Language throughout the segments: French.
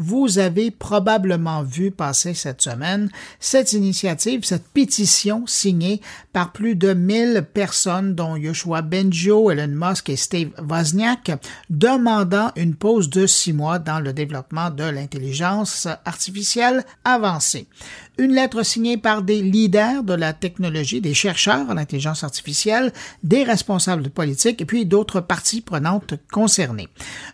vous avez probablement vu passer cette semaine cette initiative, cette pétition signée par plus de 1000 personnes, dont Yoshua Benjo, Elon Musk et Steve Wozniak, demandant une pause de six mois dans le développement de l'intelligence artificielle avancée une lettre signée par des leaders de la technologie, des chercheurs en intelligence artificielle, des responsables politiques et puis d'autres parties prenantes concernées.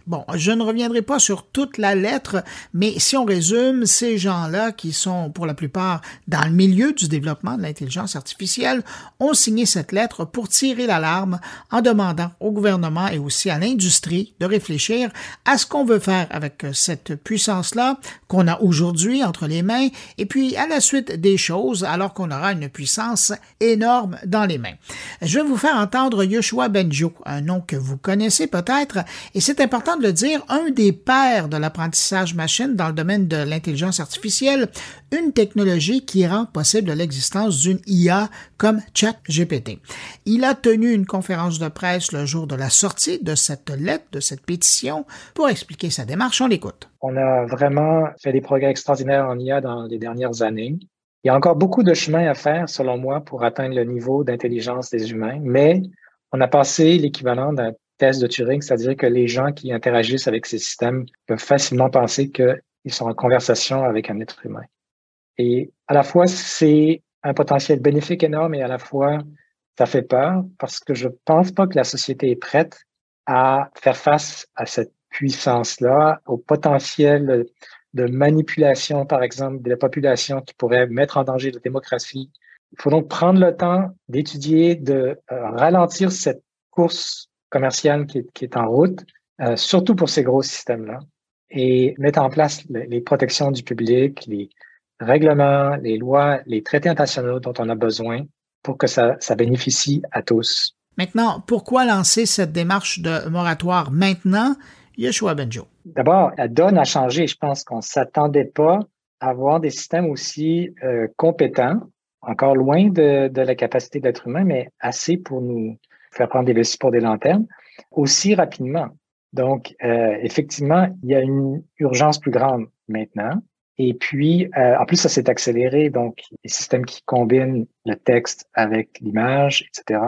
Bon, je ne reviendrai pas sur toute la lettre, mais si on résume, ces gens-là, qui sont pour la plupart dans le milieu du développement de l'intelligence artificielle, ont signé cette lettre pour tirer l'alarme en demandant au gouvernement et aussi à l'industrie de réfléchir à ce qu'on veut faire avec cette puissance-là qu'on a aujourd'hui entre les mains et puis à la suite des choses alors qu'on aura une puissance énorme dans les mains. Je vais vous faire entendre Yoshua Benjo, un nom que vous connaissez peut-être, et c'est important de le dire, un des pères de l'apprentissage machine dans le domaine de l'intelligence artificielle, une technologie qui rend possible l'existence d'une IA comme ChatGPT. Il a tenu une conférence de presse le jour de la sortie de cette lettre, de cette pétition, pour expliquer sa démarche. On l'écoute. On a vraiment fait des progrès extraordinaires en IA dans les dernières années. Il y a encore beaucoup de chemin à faire, selon moi, pour atteindre le niveau d'intelligence des humains, mais on a passé l'équivalent d'un test de Turing, c'est-à-dire que les gens qui interagissent avec ces systèmes peuvent facilement penser qu'ils sont en conversation avec un être humain. Et à la fois, c'est un potentiel bénéfique énorme et à la fois, ça fait peur parce que je pense pas que la société est prête à faire face à cette puissance-là, au potentiel de manipulation, par exemple, de la population qui pourrait mettre en danger la démocratie. Il faut donc prendre le temps d'étudier, de euh, ralentir cette course commerciale qui est, en route, euh, surtout pour ces gros systèmes-là, et mettre en place les protections du public, les règlements, les lois, les traités internationaux dont on a besoin pour que ça, ça bénéficie à tous. Maintenant, pourquoi lancer cette démarche de moratoire maintenant? Yeshua Benjo. D'abord, la donne a changé. Je pense qu'on ne s'attendait pas à avoir des systèmes aussi euh, compétents, encore loin de, la capacité de l'être humain, mais assez pour nous faire prendre des vessies pour des lanternes, aussi rapidement. Donc, euh, effectivement, il y a une urgence plus grande maintenant. Et puis, euh, en plus, ça s'est accéléré. Donc, les systèmes qui combinent le texte avec l'image, etc.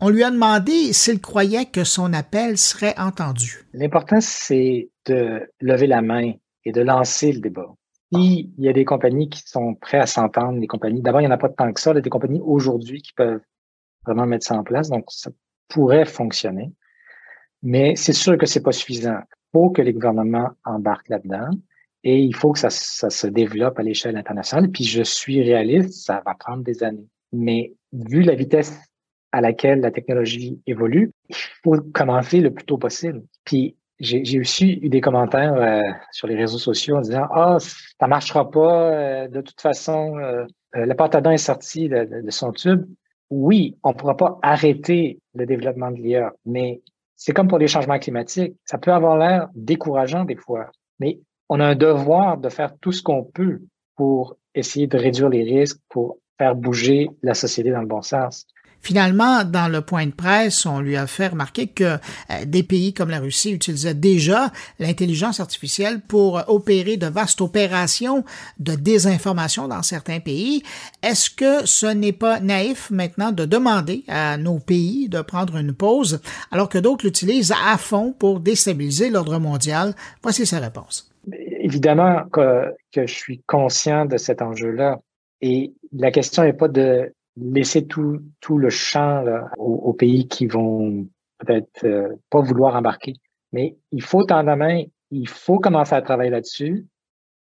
On lui a demandé s'il croyait que son appel serait entendu. L'important, c'est de lever la main et de lancer le débat. il y a des compagnies qui sont prêtes à s'entendre, des compagnies, d'abord, il n'y en a pas tant que ça, il y a des compagnies aujourd'hui qui peuvent vraiment mettre ça en place, donc ça pourrait fonctionner. Mais c'est sûr que c'est pas suffisant. Il faut que les gouvernements embarquent là-dedans et il faut que ça, ça se développe à l'échelle internationale. Puis je suis réaliste, ça va prendre des années. Mais vu la vitesse à laquelle la technologie évolue, il faut commencer le plus tôt possible. Puis j'ai aussi eu des commentaires euh, sur les réseaux sociaux en disant Ah, ça marchera pas, euh, de toute façon, euh, le pâte est sorti de, son tube. Oui, on ne pourra pas arrêter le développement de l'IA, mais c'est comme pour les changements climatiques. Ça peut avoir l'air décourageant des fois, mais on a un devoir de faire tout ce qu'on peut pour essayer de réduire les risques, pour faire bouger la société dans le bon sens. Finalement, dans le point de presse, on lui a fait remarquer que euh, des pays comme la Russie utilisaient déjà l'intelligence artificielle pour opérer de vastes opérations de désinformation dans certains pays. Est-ce que ce n'est pas naïf maintenant de demander à nos pays de prendre une pause alors que d'autres l'utilisent à fond pour déstabiliser l'ordre mondial? Voici sa réponse. Évidemment que je suis conscient de cet enjeu-là. Et la question n'est pas de laisser tout, tout le champ aux, pays qui vont peut-être euh, pas vouloir embarquer. Mais il faut tendre la main, il faut commencer à travailler là-dessus.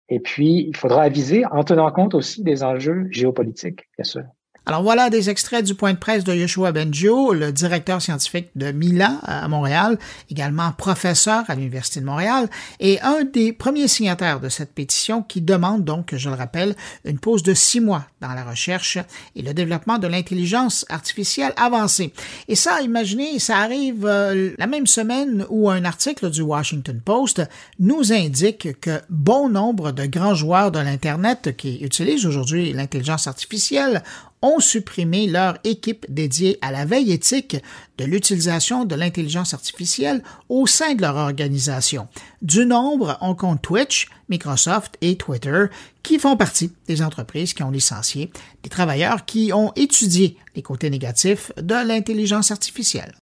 Et puis, il faudra aviser en tenant compte aussi des enjeux géopolitiques, bien sûr. Alors voilà des extraits du point de presse de Yoshua Benjo, le directeur scientifique de Milan à Montréal, également professeur à l'Université de Montréal, et un des premiers signataires de cette pétition qui demande donc, je le rappelle, une pause de six mois dans la recherche et le développement de l'intelligence artificielle avancée. Et ça, imaginez, ça arrive euh, la même semaine où un article du Washington Post nous indique que bon nombre de grands joueurs de l'Internet qui utilisent aujourd'hui l'intelligence artificielle ont supprimé leur équipe dédiée à la veille éthique de l'utilisation de l'intelligence artificielle au sein de leur organisation. Du nombre, on compte Twitch, Microsoft et Twitter, qui font partie des entreprises qui ont licencié des travailleurs qui ont étudié les côtés négatifs de l'intelligence artificielle.